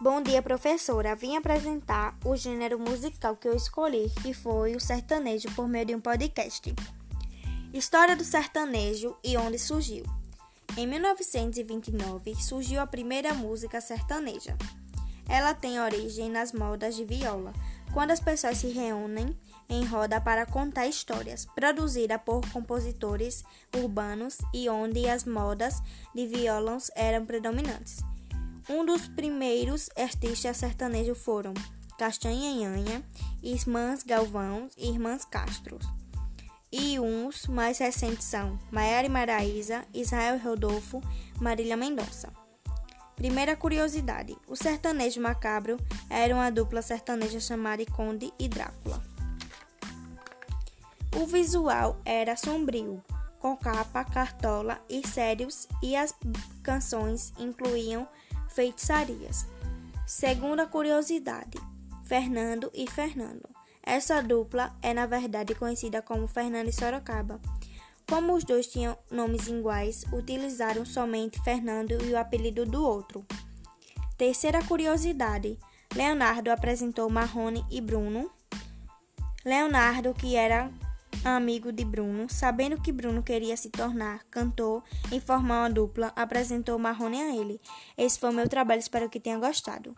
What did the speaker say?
Bom dia, professora. Vim apresentar o gênero musical que eu escolhi, que foi o sertanejo, por meio de um podcast. História do sertanejo e onde surgiu. Em 1929 surgiu a primeira música sertaneja. Ela tem origem nas modas de viola, quando as pessoas se reúnem em roda para contar histórias, produzida por compositores urbanos e onde as modas de violões eram predominantes. Um dos primeiros artistas sertanejos foram Castanha Nhanha, Irmãs Galvão e Irmãs Castro. E uns mais recentes são Maiara Maraísa, Israel Rodolfo, Marília Mendonça. Primeira curiosidade: o sertanejo macabro era uma dupla sertaneja chamada Conde e Drácula. O visual era sombrio, com capa, cartola e sérios, e as canções incluíam feitiçarias. Segunda curiosidade: Fernando e Fernando. Essa dupla é na verdade conhecida como Fernando e Sorocaba. Como os dois tinham nomes iguais, utilizaram somente Fernando e o apelido do outro. Terceira curiosidade: Leonardo apresentou Marrone e Bruno. Leonardo, que era amigo de Bruno, sabendo que Bruno queria se tornar cantor e formar uma dupla, apresentou Marrone a ele. Esse foi o meu trabalho, espero que tenha gostado.